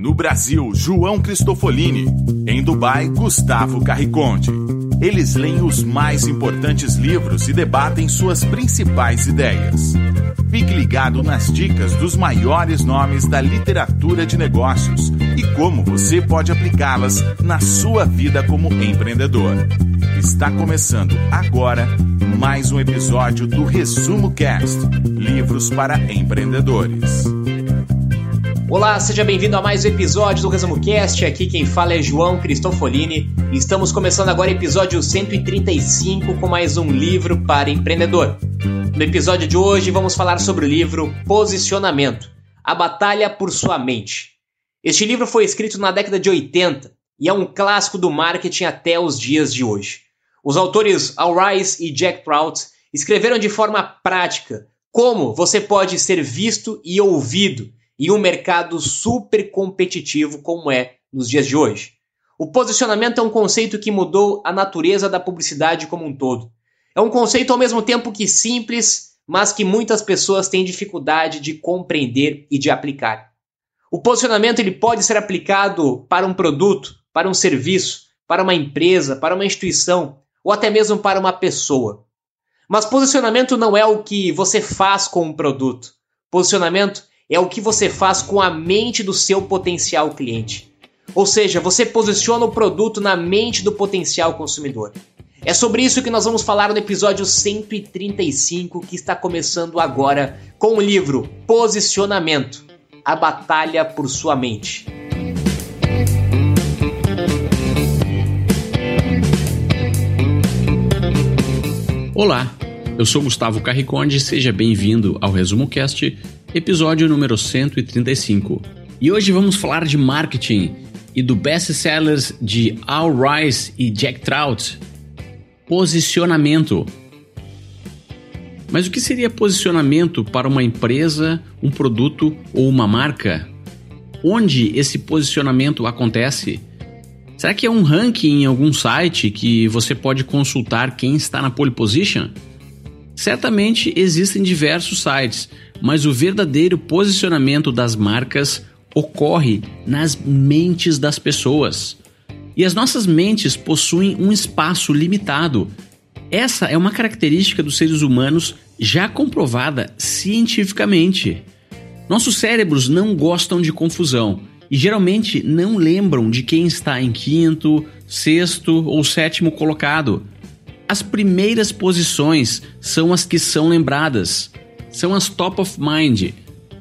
No Brasil, João Cristofolini. Em Dubai, Gustavo Carriconde. Eles leem os mais importantes livros e debatem suas principais ideias. Fique ligado nas dicas dos maiores nomes da literatura de negócios e como você pode aplicá-las na sua vida como empreendedor. Está começando agora mais um episódio do Resumo Cast Livros para Empreendedores. Olá, seja bem-vindo a mais um episódio do Resumo Cast. Aqui quem fala é João Cristofolini estamos começando agora episódio 135 com mais um livro para empreendedor. No episódio de hoje vamos falar sobre o livro Posicionamento A Batalha por Sua Mente. Este livro foi escrito na década de 80 e é um clássico do marketing até os dias de hoje. Os autores Al Rice e Jack Trout escreveram de forma prática como você pode ser visto e ouvido em um mercado super competitivo como é nos dias de hoje. O posicionamento é um conceito que mudou a natureza da publicidade como um todo. É um conceito ao mesmo tempo que simples, mas que muitas pessoas têm dificuldade de compreender e de aplicar. O posicionamento ele pode ser aplicado para um produto, para um serviço, para uma empresa, para uma instituição ou até mesmo para uma pessoa. Mas posicionamento não é o que você faz com um produto. Posicionamento é o que você faz com a mente do seu potencial cliente. Ou seja, você posiciona o produto na mente do potencial consumidor. É sobre isso que nós vamos falar no episódio 135 que está começando agora com o livro Posicionamento A Batalha por Sua Mente. Olá, eu sou Gustavo Carriconde seja bem-vindo ao Resumo Cast episódio número 135. E hoje vamos falar de marketing e do best-sellers de Al Rice e Jack Trout, posicionamento. Mas o que seria posicionamento para uma empresa, um produto ou uma marca? Onde esse posicionamento acontece? Será que é um ranking em algum site que você pode consultar quem está na pole position? Certamente existem diversos sites, mas o verdadeiro posicionamento das marcas ocorre nas mentes das pessoas. E as nossas mentes possuem um espaço limitado. Essa é uma característica dos seres humanos já comprovada cientificamente. Nossos cérebros não gostam de confusão e geralmente não lembram de quem está em quinto, sexto ou sétimo colocado. As primeiras posições são as que são lembradas são as top of mind.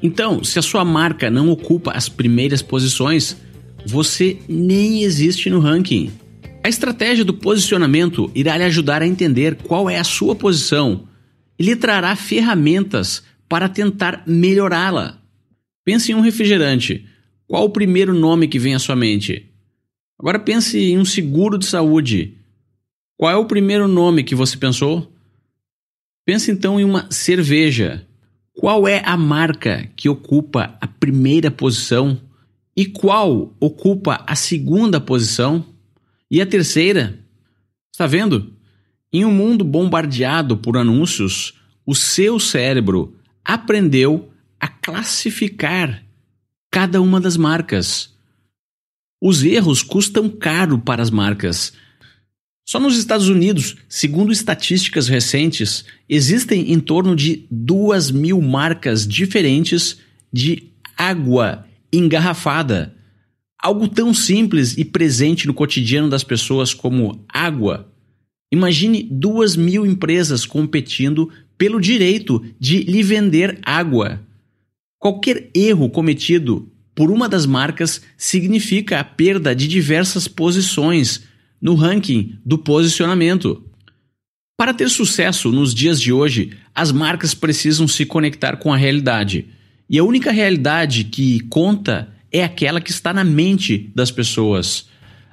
Então, se a sua marca não ocupa as primeiras posições, você nem existe no ranking. A estratégia do posicionamento irá lhe ajudar a entender qual é a sua posição e lhe trará ferramentas para tentar melhorá-la. Pense em um refrigerante. Qual o primeiro nome que vem à sua mente? Agora pense em um seguro de saúde. Qual é o primeiro nome que você pensou? Pense então em uma cerveja. Qual é a marca que ocupa a primeira posição e qual ocupa a segunda posição e a terceira? Está vendo? Em um mundo bombardeado por anúncios, o seu cérebro aprendeu a classificar cada uma das marcas. Os erros custam caro para as marcas só nos Estados Unidos, segundo estatísticas recentes, existem em torno de duas mil marcas diferentes de água engarrafada. Algo tão simples e presente no cotidiano das pessoas como água. Imagine duas mil empresas competindo pelo direito de lhe vender água. Qualquer erro cometido por uma das marcas significa a perda de diversas posições no ranking do posicionamento. Para ter sucesso nos dias de hoje, as marcas precisam se conectar com a realidade. E a única realidade que conta é aquela que está na mente das pessoas.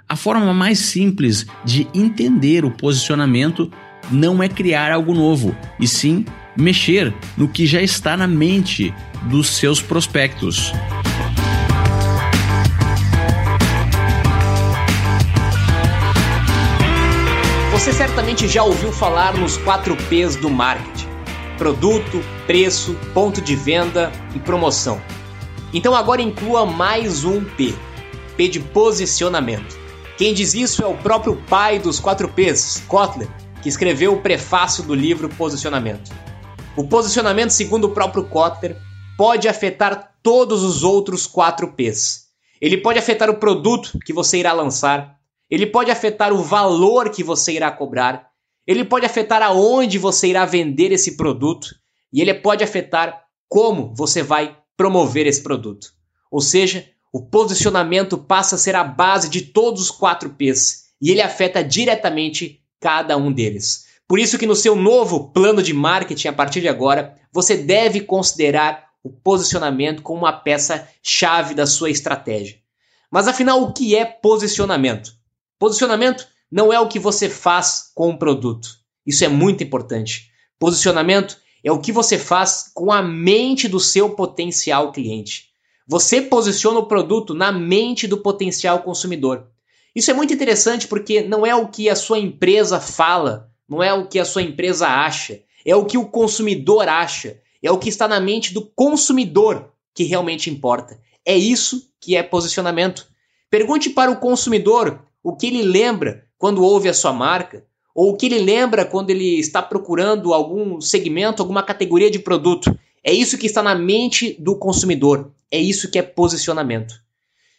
A forma mais simples de entender o posicionamento não é criar algo novo, e sim mexer no que já está na mente dos seus prospectos. Você certamente já ouviu falar nos 4 P's do marketing: produto, preço, ponto de venda e promoção. Então agora inclua mais um P. P de posicionamento. Quem diz isso é o próprio pai dos 4 Ps, Kotler, que escreveu o prefácio do livro Posicionamento. O posicionamento, segundo o próprio Kotler, pode afetar todos os outros 4 Ps. Ele pode afetar o produto que você irá lançar, ele pode afetar o valor que você irá cobrar, ele pode afetar aonde você irá vender esse produto e ele pode afetar como você vai promover esse produto. Ou seja, o posicionamento passa a ser a base de todos os 4 Ps e ele afeta diretamente cada um deles. Por isso que no seu novo plano de marketing a partir de agora, você deve considerar o posicionamento como uma peça chave da sua estratégia. Mas afinal, o que é posicionamento? Posicionamento não é o que você faz com o produto. Isso é muito importante. Posicionamento é o que você faz com a mente do seu potencial cliente. Você posiciona o produto na mente do potencial consumidor. Isso é muito interessante porque não é o que a sua empresa fala, não é o que a sua empresa acha, é o que o consumidor acha, é o que está na mente do consumidor que realmente importa. É isso que é posicionamento. Pergunte para o consumidor o que ele lembra quando ouve a sua marca, ou o que ele lembra quando ele está procurando algum segmento, alguma categoria de produto. É isso que está na mente do consumidor. É isso que é posicionamento.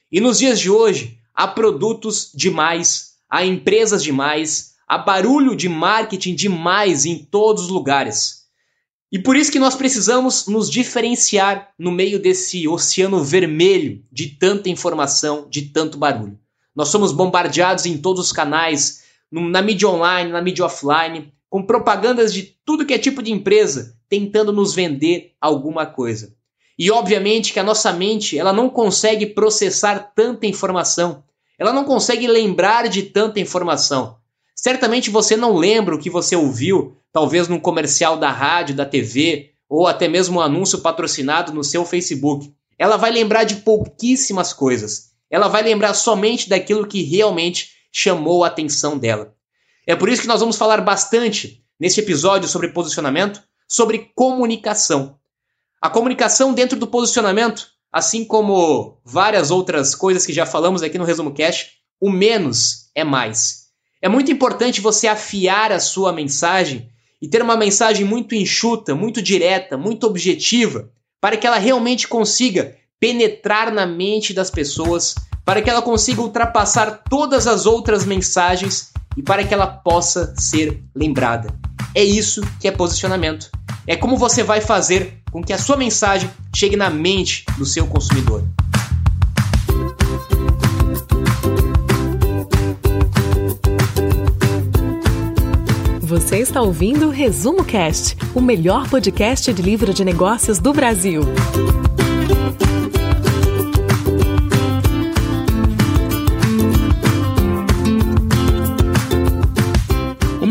E nos dias de hoje, há produtos demais, há empresas demais, há barulho de marketing demais em todos os lugares. E por isso que nós precisamos nos diferenciar no meio desse oceano vermelho de tanta informação, de tanto barulho. Nós somos bombardeados em todos os canais, na mídia online, na mídia offline, com propagandas de tudo que é tipo de empresa, tentando nos vender alguma coisa. E obviamente que a nossa mente, ela não consegue processar tanta informação. Ela não consegue lembrar de tanta informação. Certamente você não lembra o que você ouviu, talvez num comercial da rádio, da TV, ou até mesmo um anúncio patrocinado no seu Facebook. Ela vai lembrar de pouquíssimas coisas ela vai lembrar somente daquilo que realmente chamou a atenção dela. É por isso que nós vamos falar bastante neste episódio sobre posicionamento, sobre comunicação. A comunicação dentro do posicionamento, assim como várias outras coisas que já falamos aqui no Resumo Cash, o menos é mais. É muito importante você afiar a sua mensagem e ter uma mensagem muito enxuta, muito direta, muito objetiva, para que ela realmente consiga penetrar na mente das pessoas, para que ela consiga ultrapassar todas as outras mensagens e para que ela possa ser lembrada. É isso que é posicionamento. É como você vai fazer com que a sua mensagem chegue na mente do seu consumidor. Você está ouvindo o Resumo Cast, o melhor podcast de livro de negócios do Brasil.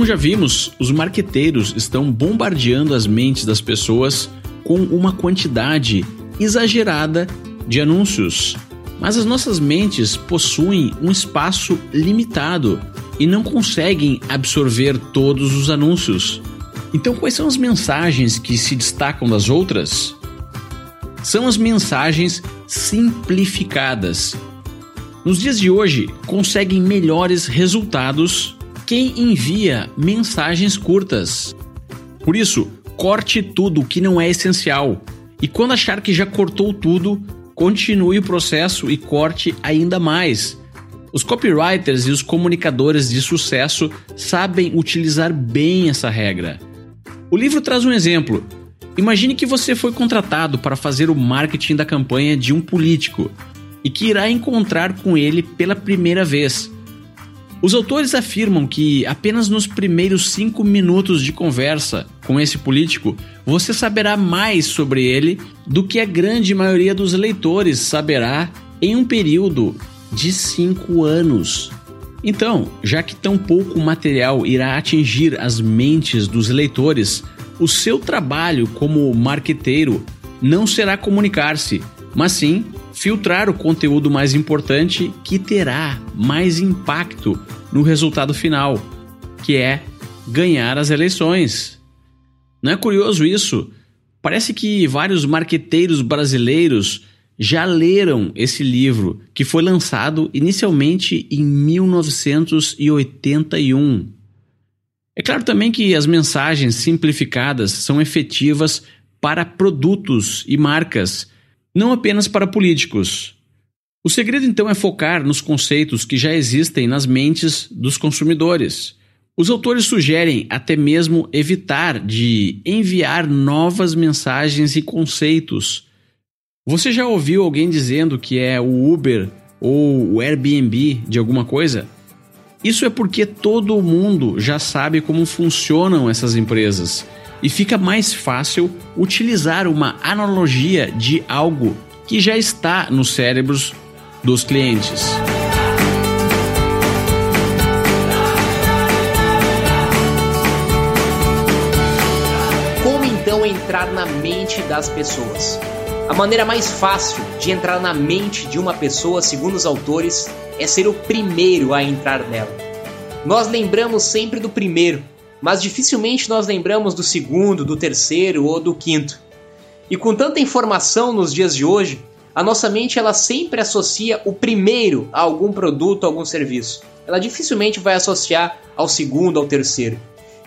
Já vimos, os marqueteiros estão bombardeando as mentes das pessoas com uma quantidade exagerada de anúncios. Mas as nossas mentes possuem um espaço limitado e não conseguem absorver todos os anúncios. Então, quais são as mensagens que se destacam das outras? São as mensagens simplificadas. Nos dias de hoje, conseguem melhores resultados quem envia mensagens curtas. Por isso, corte tudo que não é essencial. E quando achar que já cortou tudo, continue o processo e corte ainda mais. Os copywriters e os comunicadores de sucesso sabem utilizar bem essa regra. O livro traz um exemplo. Imagine que você foi contratado para fazer o marketing da campanha de um político e que irá encontrar com ele pela primeira vez. Os autores afirmam que apenas nos primeiros cinco minutos de conversa com esse político você saberá mais sobre ele do que a grande maioria dos leitores saberá em um período de cinco anos. Então, já que tão pouco material irá atingir as mentes dos leitores, o seu trabalho como marqueteiro não será comunicar-se, mas sim filtrar o conteúdo mais importante que terá mais impacto no resultado final, que é ganhar as eleições. Não é curioso isso? Parece que vários marqueteiros brasileiros já leram esse livro, que foi lançado inicialmente em 1981. É claro também que as mensagens simplificadas são efetivas para produtos e marcas, não apenas para políticos. O segredo então é focar nos conceitos que já existem nas mentes dos consumidores. Os autores sugerem até mesmo evitar de enviar novas mensagens e conceitos. Você já ouviu alguém dizendo que é o Uber ou o Airbnb de alguma coisa? Isso é porque todo mundo já sabe como funcionam essas empresas e fica mais fácil utilizar uma analogia de algo que já está nos cérebros dos clientes. Como então entrar na mente das pessoas? A maneira mais fácil de entrar na mente de uma pessoa, segundo os autores, é ser o primeiro a entrar nela. Nós lembramos sempre do primeiro, mas dificilmente nós lembramos do segundo, do terceiro ou do quinto. E com tanta informação nos dias de hoje, a nossa mente ela sempre associa o primeiro a algum produto, a algum serviço. Ela dificilmente vai associar ao segundo, ao terceiro.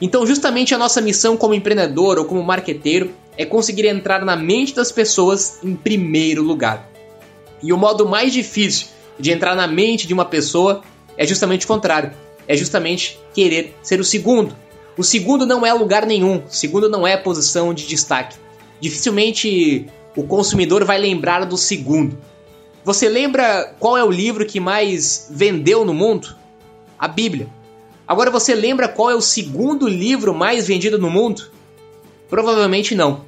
Então, justamente a nossa missão como empreendedor ou como marqueteiro é conseguir entrar na mente das pessoas em primeiro lugar. E o modo mais difícil de entrar na mente de uma pessoa é justamente o contrário. É justamente querer ser o segundo. O segundo não é lugar nenhum, o segundo não é posição de destaque. Dificilmente o consumidor vai lembrar do segundo. Você lembra qual é o livro que mais vendeu no mundo? A Bíblia. Agora você lembra qual é o segundo livro mais vendido no mundo? Provavelmente não.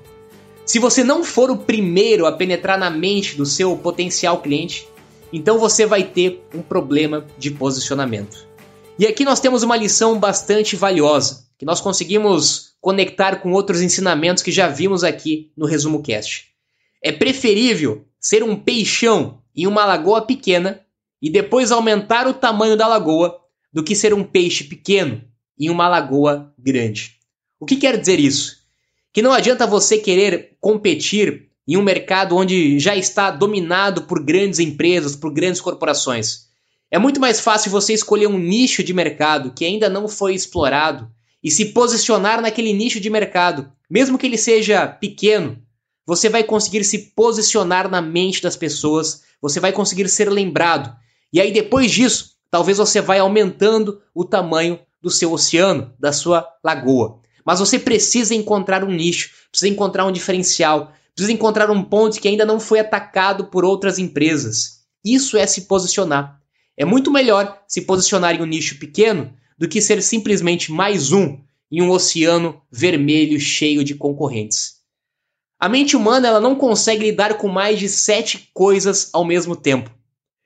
Se você não for o primeiro a penetrar na mente do seu potencial cliente, então você vai ter um problema de posicionamento. E aqui nós temos uma lição bastante valiosa, que nós conseguimos conectar com outros ensinamentos que já vimos aqui no Resumo Cast. É preferível ser um peixão em uma lagoa pequena e depois aumentar o tamanho da lagoa do que ser um peixe pequeno em uma lagoa grande. O que quer dizer isso? Que não adianta você querer competir em um mercado onde já está dominado por grandes empresas, por grandes corporações. É muito mais fácil você escolher um nicho de mercado que ainda não foi explorado e se posicionar naquele nicho de mercado, mesmo que ele seja pequeno. Você vai conseguir se posicionar na mente das pessoas, você vai conseguir ser lembrado. E aí depois disso, talvez você vai aumentando o tamanho do seu oceano, da sua lagoa. Mas você precisa encontrar um nicho, precisa encontrar um diferencial, precisa encontrar um ponto que ainda não foi atacado por outras empresas. Isso é se posicionar. É muito melhor se posicionar em um nicho pequeno do que ser simplesmente mais um em um oceano vermelho cheio de concorrentes. A mente humana ela não consegue lidar com mais de sete coisas ao mesmo tempo.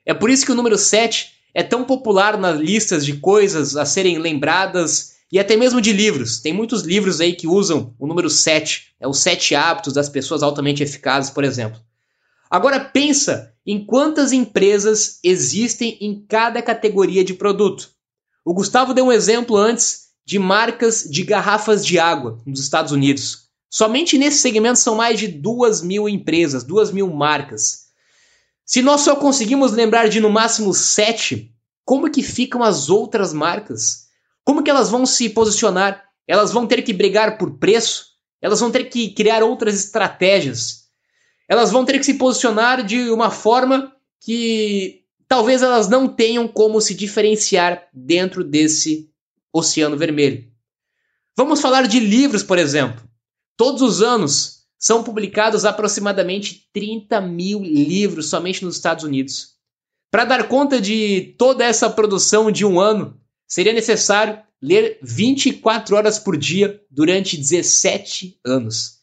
É por isso que o número 7 é tão popular nas listas de coisas a serem lembradas e até mesmo de livros. Tem muitos livros aí que usam o número 7, é os sete hábitos das pessoas altamente eficazes, por exemplo. Agora pensa em quantas empresas existem em cada categoria de produto. O Gustavo deu um exemplo antes de marcas de garrafas de água nos Estados Unidos. Somente nesse segmento são mais de duas mil empresas, duas mil marcas. Se nós só conseguimos lembrar de no máximo sete, como que ficam as outras marcas? Como que elas vão se posicionar? Elas vão ter que brigar por preço? Elas vão ter que criar outras estratégias? Elas vão ter que se posicionar de uma forma que talvez elas não tenham como se diferenciar dentro desse oceano vermelho. Vamos falar de livros, por exemplo. Todos os anos são publicados aproximadamente 30 mil livros somente nos Estados Unidos. Para dar conta de toda essa produção de um ano, seria necessário ler 24 horas por dia durante 17 anos.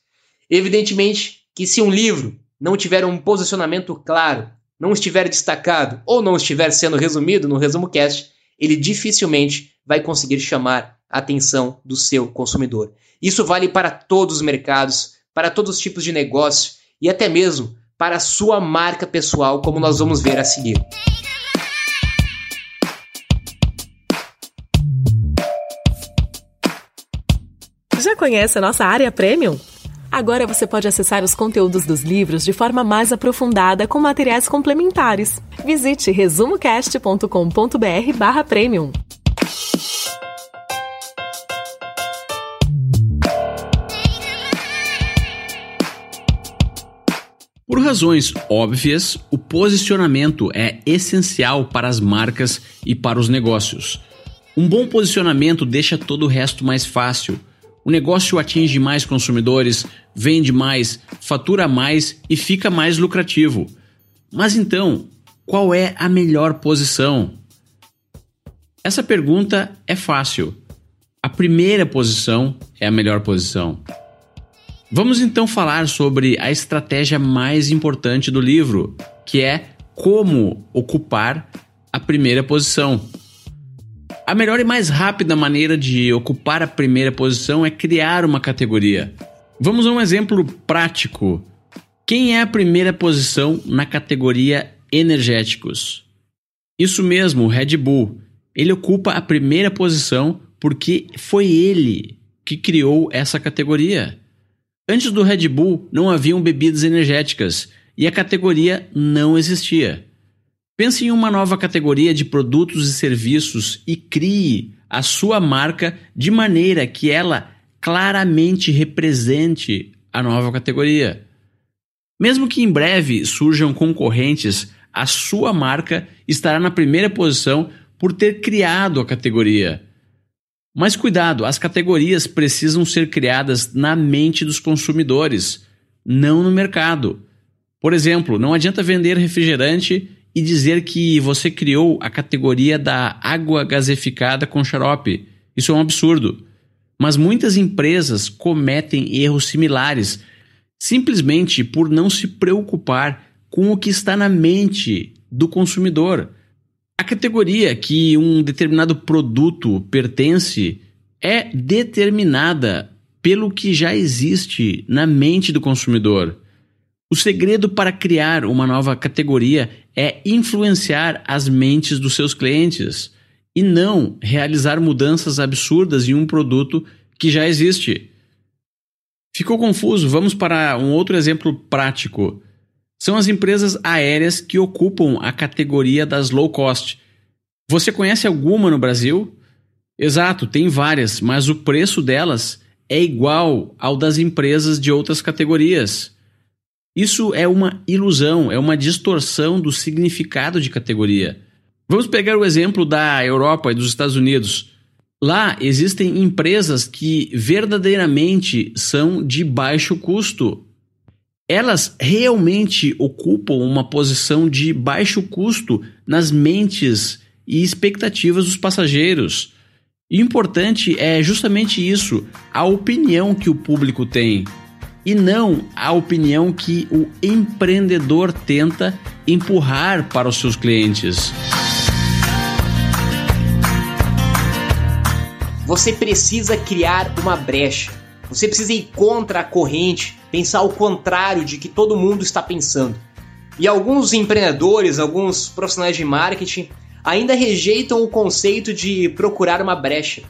Evidentemente que se um livro não tiver um posicionamento claro, não estiver destacado ou não estiver sendo resumido no resumo cast, ele dificilmente vai conseguir chamar a atenção do seu consumidor. Isso vale para todos os mercados, para todos os tipos de negócio e até mesmo para a sua marca pessoal, como nós vamos ver a seguir. Já conhece a nossa área premium? Agora você pode acessar os conteúdos dos livros de forma mais aprofundada com materiais complementares. Visite resumocast.com.br/premium. Por razões óbvias, o posicionamento é essencial para as marcas e para os negócios. Um bom posicionamento deixa todo o resto mais fácil. O negócio atinge mais consumidores, vende mais, fatura mais e fica mais lucrativo. Mas então, qual é a melhor posição? Essa pergunta é fácil. A primeira posição é a melhor posição. Vamos então falar sobre a estratégia mais importante do livro, que é como ocupar a primeira posição. A melhor e mais rápida maneira de ocupar a primeira posição é criar uma categoria. Vamos a um exemplo prático. Quem é a primeira posição na categoria energéticos? Isso mesmo, Red Bull. Ele ocupa a primeira posição porque foi ele que criou essa categoria. Antes do Red Bull não haviam bebidas energéticas e a categoria não existia. Pense em uma nova categoria de produtos e serviços e crie a sua marca de maneira que ela claramente represente a nova categoria. Mesmo que em breve surjam concorrentes, a sua marca estará na primeira posição por ter criado a categoria. Mas cuidado, as categorias precisam ser criadas na mente dos consumidores, não no mercado. Por exemplo, não adianta vender refrigerante e dizer que você criou a categoria da água gaseificada com xarope. Isso é um absurdo. Mas muitas empresas cometem erros similares simplesmente por não se preocupar com o que está na mente do consumidor. A categoria que um determinado produto pertence é determinada pelo que já existe na mente do consumidor. O segredo para criar uma nova categoria é influenciar as mentes dos seus clientes e não realizar mudanças absurdas em um produto que já existe. Ficou confuso? Vamos para um outro exemplo prático. São as empresas aéreas que ocupam a categoria das low cost. Você conhece alguma no Brasil? Exato, tem várias, mas o preço delas é igual ao das empresas de outras categorias. Isso é uma ilusão, é uma distorção do significado de categoria. Vamos pegar o exemplo da Europa e dos Estados Unidos. Lá existem empresas que verdadeiramente são de baixo custo. Elas realmente ocupam uma posição de baixo custo nas mentes e expectativas dos passageiros. E importante é justamente isso, a opinião que o público tem e não a opinião que o empreendedor tenta empurrar para os seus clientes. Você precisa criar uma brecha. Você precisa ir contra a corrente, pensar o contrário de que todo mundo está pensando. E alguns empreendedores, alguns profissionais de marketing ainda rejeitam o conceito de procurar uma brecha.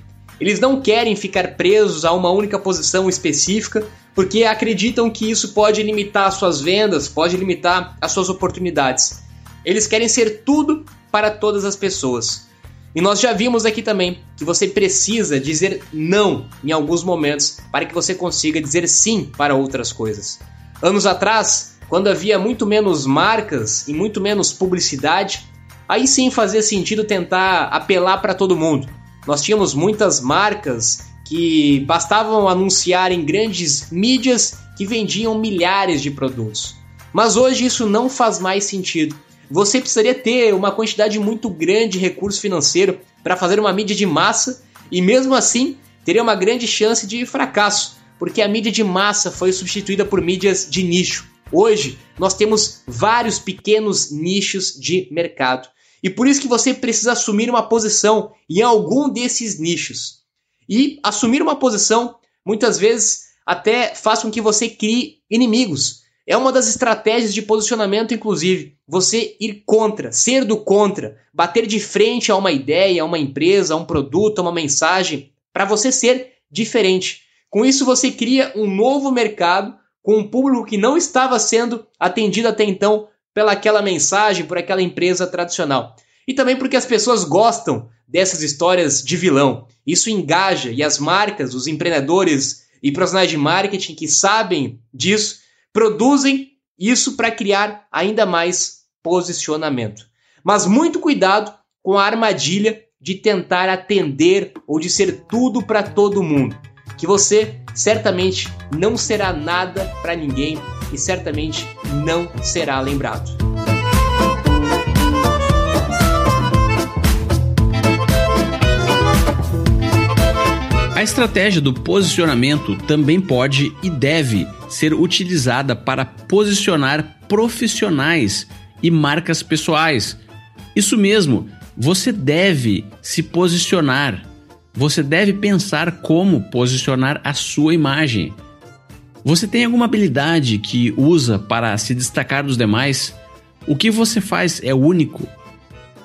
Eles não querem ficar presos a uma única posição específica, porque acreditam que isso pode limitar as suas vendas, pode limitar as suas oportunidades. Eles querem ser tudo para todas as pessoas. E nós já vimos aqui também que você precisa dizer não em alguns momentos para que você consiga dizer sim para outras coisas. Anos atrás, quando havia muito menos marcas e muito menos publicidade, aí sim fazia sentido tentar apelar para todo mundo nós tínhamos muitas marcas que bastavam anunciar em grandes mídias que vendiam milhares de produtos. Mas hoje isso não faz mais sentido. Você precisaria ter uma quantidade muito grande de recurso financeiro para fazer uma mídia de massa e mesmo assim teria uma grande chance de fracasso, porque a mídia de massa foi substituída por mídias de nicho. Hoje nós temos vários pequenos nichos de mercado e por isso que você precisa assumir uma posição em algum desses nichos. E assumir uma posição, muitas vezes, até faz com que você crie inimigos. É uma das estratégias de posicionamento, inclusive, você ir contra, ser do contra, bater de frente a uma ideia, a uma empresa, a um produto, a uma mensagem, para você ser diferente. Com isso, você cria um novo mercado com um público que não estava sendo atendido até então pelaquela mensagem, por aquela empresa tradicional. E também porque as pessoas gostam dessas histórias de vilão. Isso engaja e as marcas, os empreendedores e profissionais de marketing que sabem disso, produzem isso para criar ainda mais posicionamento. Mas muito cuidado com a armadilha de tentar atender ou de ser tudo para todo mundo, que você certamente não será nada para ninguém e certamente não será lembrado. A estratégia do posicionamento também pode e deve ser utilizada para posicionar profissionais e marcas pessoais. Isso mesmo, você deve se posicionar. Você deve pensar como posicionar a sua imagem. Você tem alguma habilidade que usa para se destacar dos demais? O que você faz é único?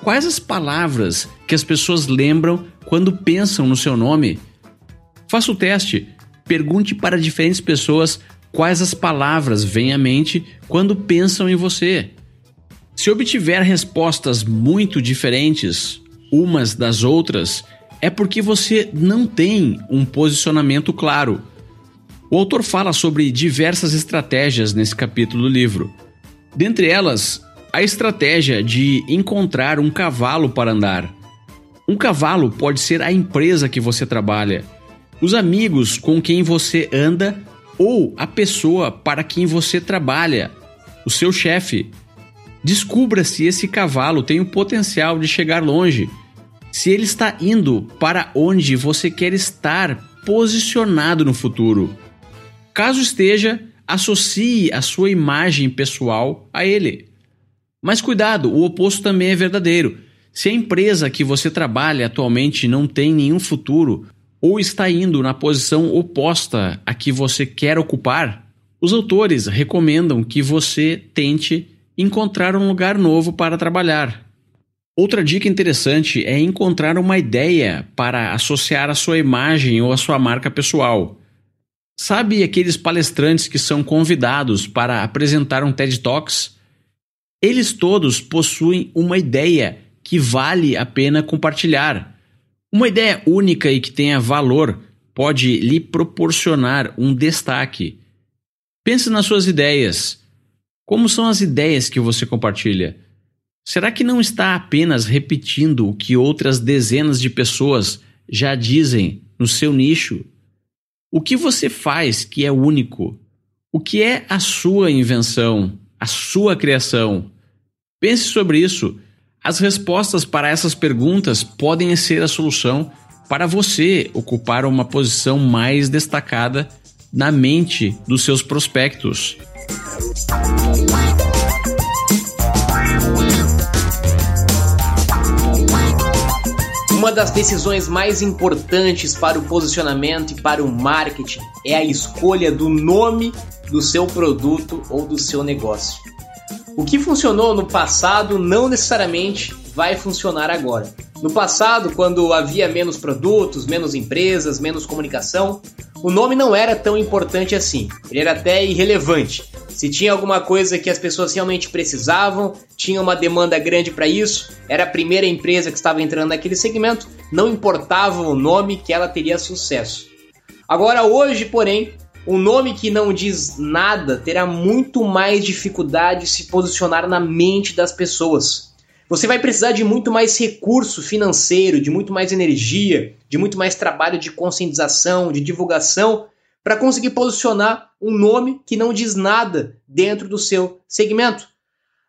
Quais as palavras que as pessoas lembram quando pensam no seu nome? Faça o teste. Pergunte para diferentes pessoas quais as palavras vêm à mente quando pensam em você. Se obtiver respostas muito diferentes umas das outras, é porque você não tem um posicionamento claro. O autor fala sobre diversas estratégias nesse capítulo do livro. Dentre elas, a estratégia de encontrar um cavalo para andar. Um cavalo pode ser a empresa que você trabalha os amigos com quem você anda ou a pessoa para quem você trabalha, o seu chefe. Descubra se esse cavalo tem o potencial de chegar longe, se ele está indo para onde você quer estar posicionado no futuro. Caso esteja, associe a sua imagem pessoal a ele. Mas cuidado, o oposto também é verdadeiro. Se a empresa que você trabalha atualmente não tem nenhum futuro, ou está indo na posição oposta a que você quer ocupar, os autores recomendam que você tente encontrar um lugar novo para trabalhar. Outra dica interessante é encontrar uma ideia para associar a sua imagem ou a sua marca pessoal. Sabe aqueles palestrantes que são convidados para apresentar um TED Talks? Eles todos possuem uma ideia que vale a pena compartilhar uma ideia única e que tenha valor pode lhe proporcionar um destaque. Pense nas suas ideias. Como são as ideias que você compartilha? Será que não está apenas repetindo o que outras dezenas de pessoas já dizem no seu nicho? O que você faz que é único? O que é a sua invenção, a sua criação? Pense sobre isso as respostas para essas perguntas podem ser a solução para você ocupar uma posição mais destacada na mente dos seus prospectos. Uma das decisões mais importantes para o posicionamento e para o marketing é a escolha do nome do seu produto ou do seu negócio. O que funcionou no passado não necessariamente vai funcionar agora. No passado, quando havia menos produtos, menos empresas, menos comunicação, o nome não era tão importante assim. Ele era até irrelevante. Se tinha alguma coisa que as pessoas realmente precisavam, tinha uma demanda grande para isso, era a primeira empresa que estava entrando naquele segmento, não importava o nome que ela teria sucesso. Agora, hoje, porém, um nome que não diz nada terá muito mais dificuldade de se posicionar na mente das pessoas. Você vai precisar de muito mais recurso financeiro, de muito mais energia, de muito mais trabalho de conscientização, de divulgação, para conseguir posicionar um nome que não diz nada dentro do seu segmento.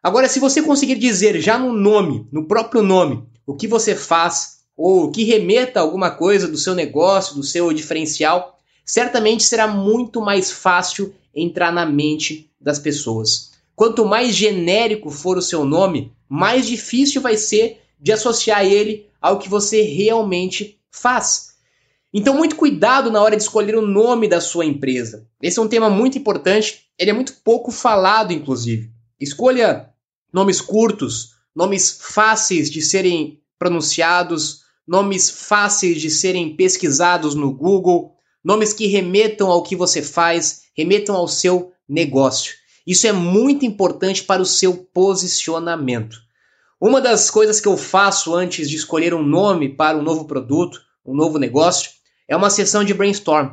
Agora, se você conseguir dizer já no nome, no próprio nome, o que você faz, ou que remeta a alguma coisa do seu negócio, do seu diferencial, certamente será muito mais fácil entrar na mente das pessoas. Quanto mais genérico for o seu nome, mais difícil vai ser de associar ele ao que você realmente faz. Então, muito cuidado na hora de escolher o nome da sua empresa. Esse é um tema muito importante, ele é muito pouco falado, inclusive. Escolha nomes curtos, nomes fáceis de serem pronunciados, nomes fáceis de serem pesquisados no Google, nomes que remetam ao que você faz, remetam ao seu negócio. Isso é muito importante para o seu posicionamento. Uma das coisas que eu faço antes de escolher um nome para um novo produto, um novo negócio, é uma sessão de brainstorm.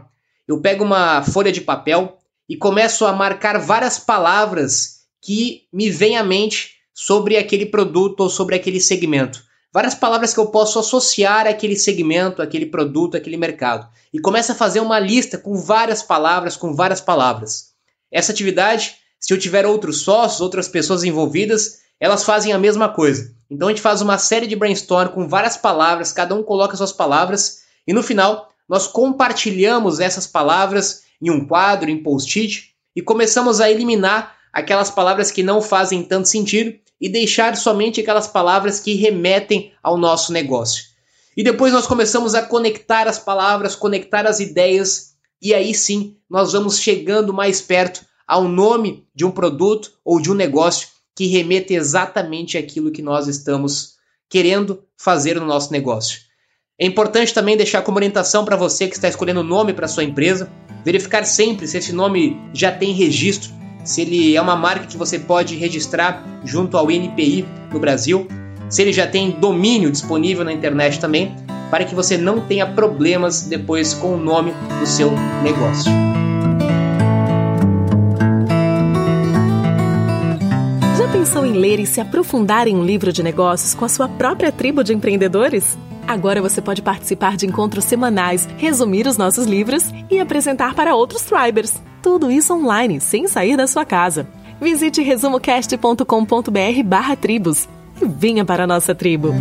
Eu pego uma folha de papel e começo a marcar várias palavras que me vêm à mente sobre aquele produto ou sobre aquele segmento. Várias palavras que eu posso associar àquele segmento, àquele produto, àquele mercado. E começo a fazer uma lista com várias palavras, com várias palavras. Essa atividade, se eu tiver outros sócios, outras pessoas envolvidas, elas fazem a mesma coisa. Então a gente faz uma série de brainstorm com várias palavras, cada um coloca suas palavras e no final nós compartilhamos essas palavras em um quadro, em post-it e começamos a eliminar aquelas palavras que não fazem tanto sentido e deixar somente aquelas palavras que remetem ao nosso negócio. E depois nós começamos a conectar as palavras, conectar as ideias e aí sim nós vamos chegando mais perto ao nome de um produto ou de um negócio que remeta exatamente aquilo que nós estamos querendo fazer no nosso negócio. É importante também deixar como orientação para você que está escolhendo o nome para sua empresa, verificar sempre se esse nome já tem registro, se ele é uma marca que você pode registrar junto ao INPI no Brasil, se ele já tem domínio disponível na internet também, para que você não tenha problemas depois com o nome do seu negócio. pensou em ler e se aprofundar em um livro de negócios com a sua própria tribo de empreendedores? Agora você pode participar de encontros semanais, resumir os nossos livros e apresentar para outros Tribers. Tudo isso online, sem sair da sua casa. Visite resumocast.com.br barra tribos e venha para a nossa tribo.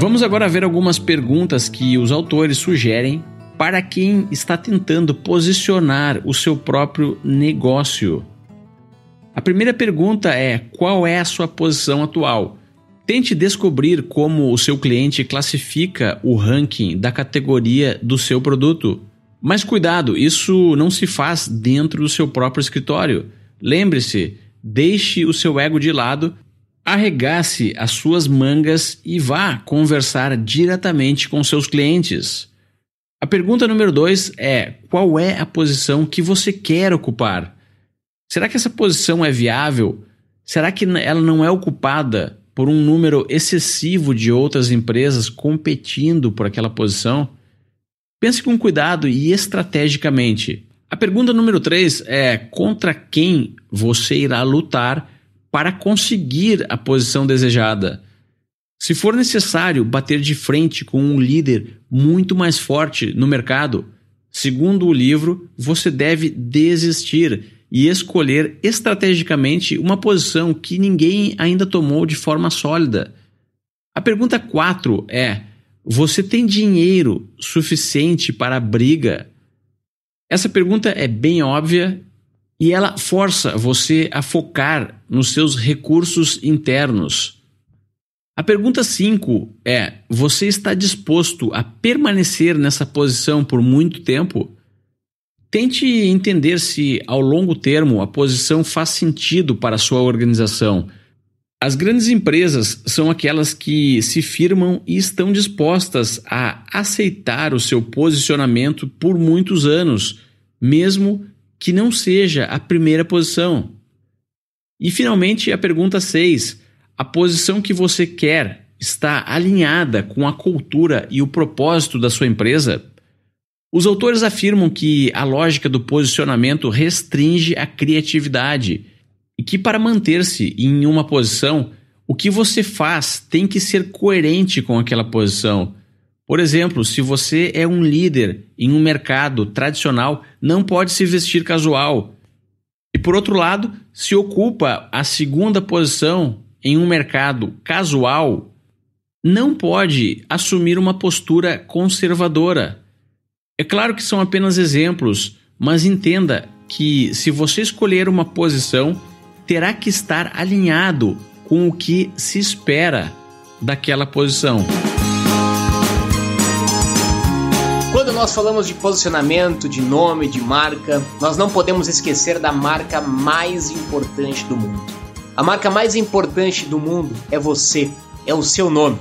Vamos agora ver algumas perguntas que os autores sugerem para quem está tentando posicionar o seu próprio negócio. A primeira pergunta é: qual é a sua posição atual? Tente descobrir como o seu cliente classifica o ranking da categoria do seu produto. Mas cuidado, isso não se faz dentro do seu próprio escritório. Lembre-se, deixe o seu ego de lado, arregace as suas mangas e vá conversar diretamente com seus clientes. A pergunta número dois é: qual é a posição que você quer ocupar? Será que essa posição é viável? Será que ela não é ocupada por um número excessivo de outras empresas competindo por aquela posição? Pense com cuidado e estrategicamente. A pergunta número 3 é: contra quem você irá lutar para conseguir a posição desejada? Se for necessário bater de frente com um líder muito mais forte no mercado, segundo o livro, você deve desistir e escolher estrategicamente uma posição que ninguém ainda tomou de forma sólida. A pergunta 4 é: você tem dinheiro suficiente para a briga? Essa pergunta é bem óbvia e ela força você a focar nos seus recursos internos. A pergunta 5 é: você está disposto a permanecer nessa posição por muito tempo? Tente entender se, ao longo termo, a posição faz sentido para a sua organização. As grandes empresas são aquelas que se firmam e estão dispostas a aceitar o seu posicionamento por muitos anos, mesmo que não seja a primeira posição. E, finalmente, a pergunta 6 a posição que você quer está alinhada com a cultura e o propósito da sua empresa? Os autores afirmam que a lógica do posicionamento restringe a criatividade e que, para manter-se em uma posição, o que você faz tem que ser coerente com aquela posição. Por exemplo, se você é um líder em um mercado tradicional, não pode se vestir casual. E por outro lado, se ocupa a segunda posição em um mercado casual não pode assumir uma postura conservadora. É claro que são apenas exemplos, mas entenda que se você escolher uma posição, terá que estar alinhado com o que se espera daquela posição. Quando nós falamos de posicionamento, de nome, de marca, nós não podemos esquecer da marca mais importante do mundo. A marca mais importante do mundo é você, é o seu nome.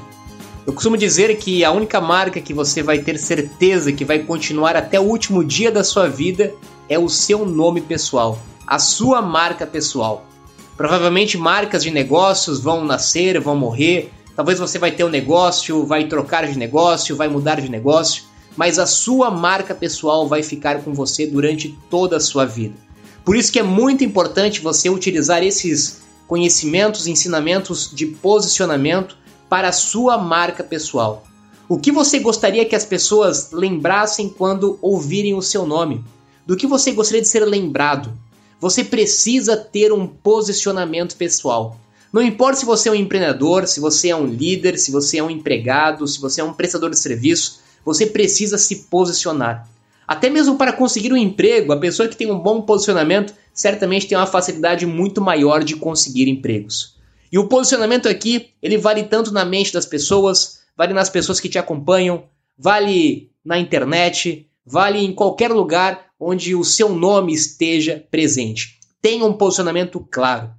Eu costumo dizer que a única marca que você vai ter certeza que vai continuar até o último dia da sua vida é o seu nome pessoal, a sua marca pessoal. Provavelmente marcas de negócios vão nascer, vão morrer. Talvez você vai ter um negócio, vai trocar de negócio, vai mudar de negócio, mas a sua marca pessoal vai ficar com você durante toda a sua vida. Por isso que é muito importante você utilizar esses conhecimentos, ensinamentos de posicionamento para a sua marca pessoal. O que você gostaria que as pessoas lembrassem quando ouvirem o seu nome? Do que você gostaria de ser lembrado? Você precisa ter um posicionamento pessoal. Não importa se você é um empreendedor, se você é um líder, se você é um empregado, se você é um prestador de serviço, você precisa se posicionar. Até mesmo para conseguir um emprego, a pessoa que tem um bom posicionamento certamente tem uma facilidade muito maior de conseguir empregos. E o posicionamento aqui, ele vale tanto na mente das pessoas, vale nas pessoas que te acompanham, vale na internet, vale em qualquer lugar onde o seu nome esteja presente. Tenha um posicionamento claro.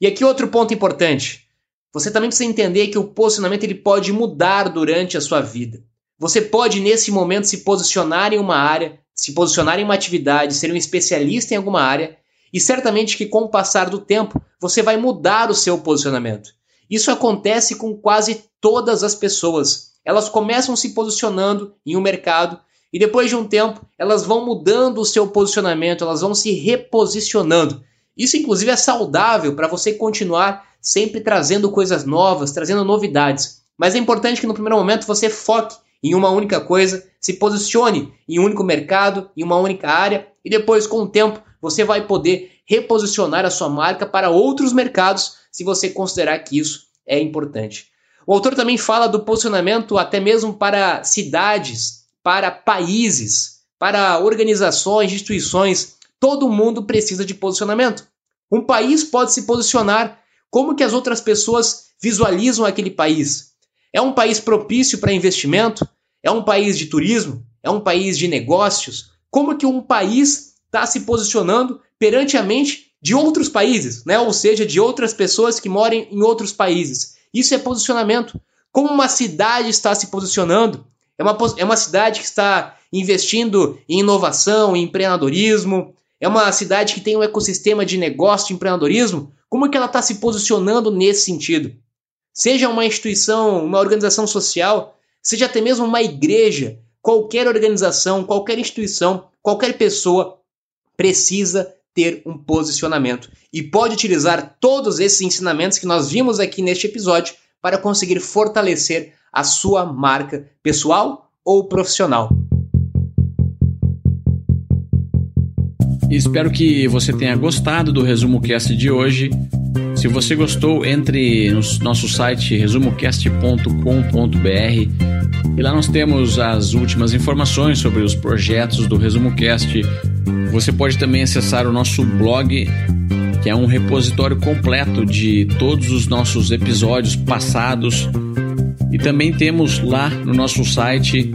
E aqui outro ponto importante. Você também precisa entender que o posicionamento ele pode mudar durante a sua vida. Você pode, nesse momento, se posicionar em uma área, se posicionar em uma atividade, ser um especialista em alguma área, e certamente que com o passar do tempo você vai mudar o seu posicionamento. Isso acontece com quase todas as pessoas. Elas começam se posicionando em um mercado e depois de um tempo elas vão mudando o seu posicionamento, elas vão se reposicionando. Isso, inclusive, é saudável para você continuar sempre trazendo coisas novas, trazendo novidades. Mas é importante que no primeiro momento você foque em uma única coisa, se posicione em um único mercado, em uma única área, e depois, com o tempo, você vai poder reposicionar a sua marca para outros mercados, se você considerar que isso é importante. O autor também fala do posicionamento até mesmo para cidades, para países, para organizações, instituições. Todo mundo precisa de posicionamento. Um país pode se posicionar como que as outras pessoas visualizam aquele país. É um país propício para investimento? É um país de turismo? É um país de negócios? Como que um país está se posicionando perante a mente de outros países, né? ou seja, de outras pessoas que moram em outros países? Isso é posicionamento. Como uma cidade está se posicionando? É uma, é uma cidade que está investindo em inovação, em empreendedorismo? É uma cidade que tem um ecossistema de negócio de empreendedorismo? Como é que ela está se posicionando nesse sentido? seja uma instituição, uma organização social, seja até mesmo uma igreja, qualquer organização, qualquer instituição, qualquer pessoa precisa ter um posicionamento e pode utilizar todos esses ensinamentos que nós vimos aqui neste episódio para conseguir fortalecer a sua marca pessoal ou profissional. Espero que você tenha gostado do resumo cast de hoje. Se você gostou, entre no nosso site resumocast.com.br e lá nós temos as últimas informações sobre os projetos do Resumo Cast. Você pode também acessar o nosso blog, que é um repositório completo de todos os nossos episódios passados. E também temos lá no nosso site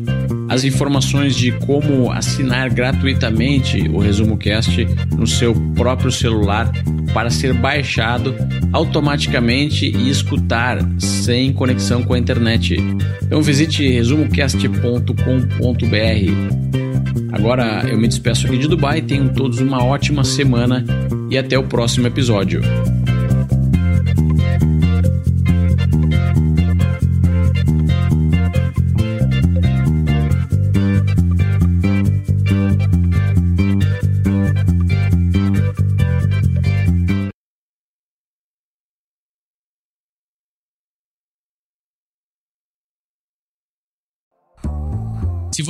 as informações de como assinar gratuitamente o Resumo Cast no seu próprio celular para ser baixado automaticamente e escutar sem conexão com a internet. Então visite resumocast.com.br. Agora eu me despeço aqui de Dubai, tenham todos uma ótima semana e até o próximo episódio.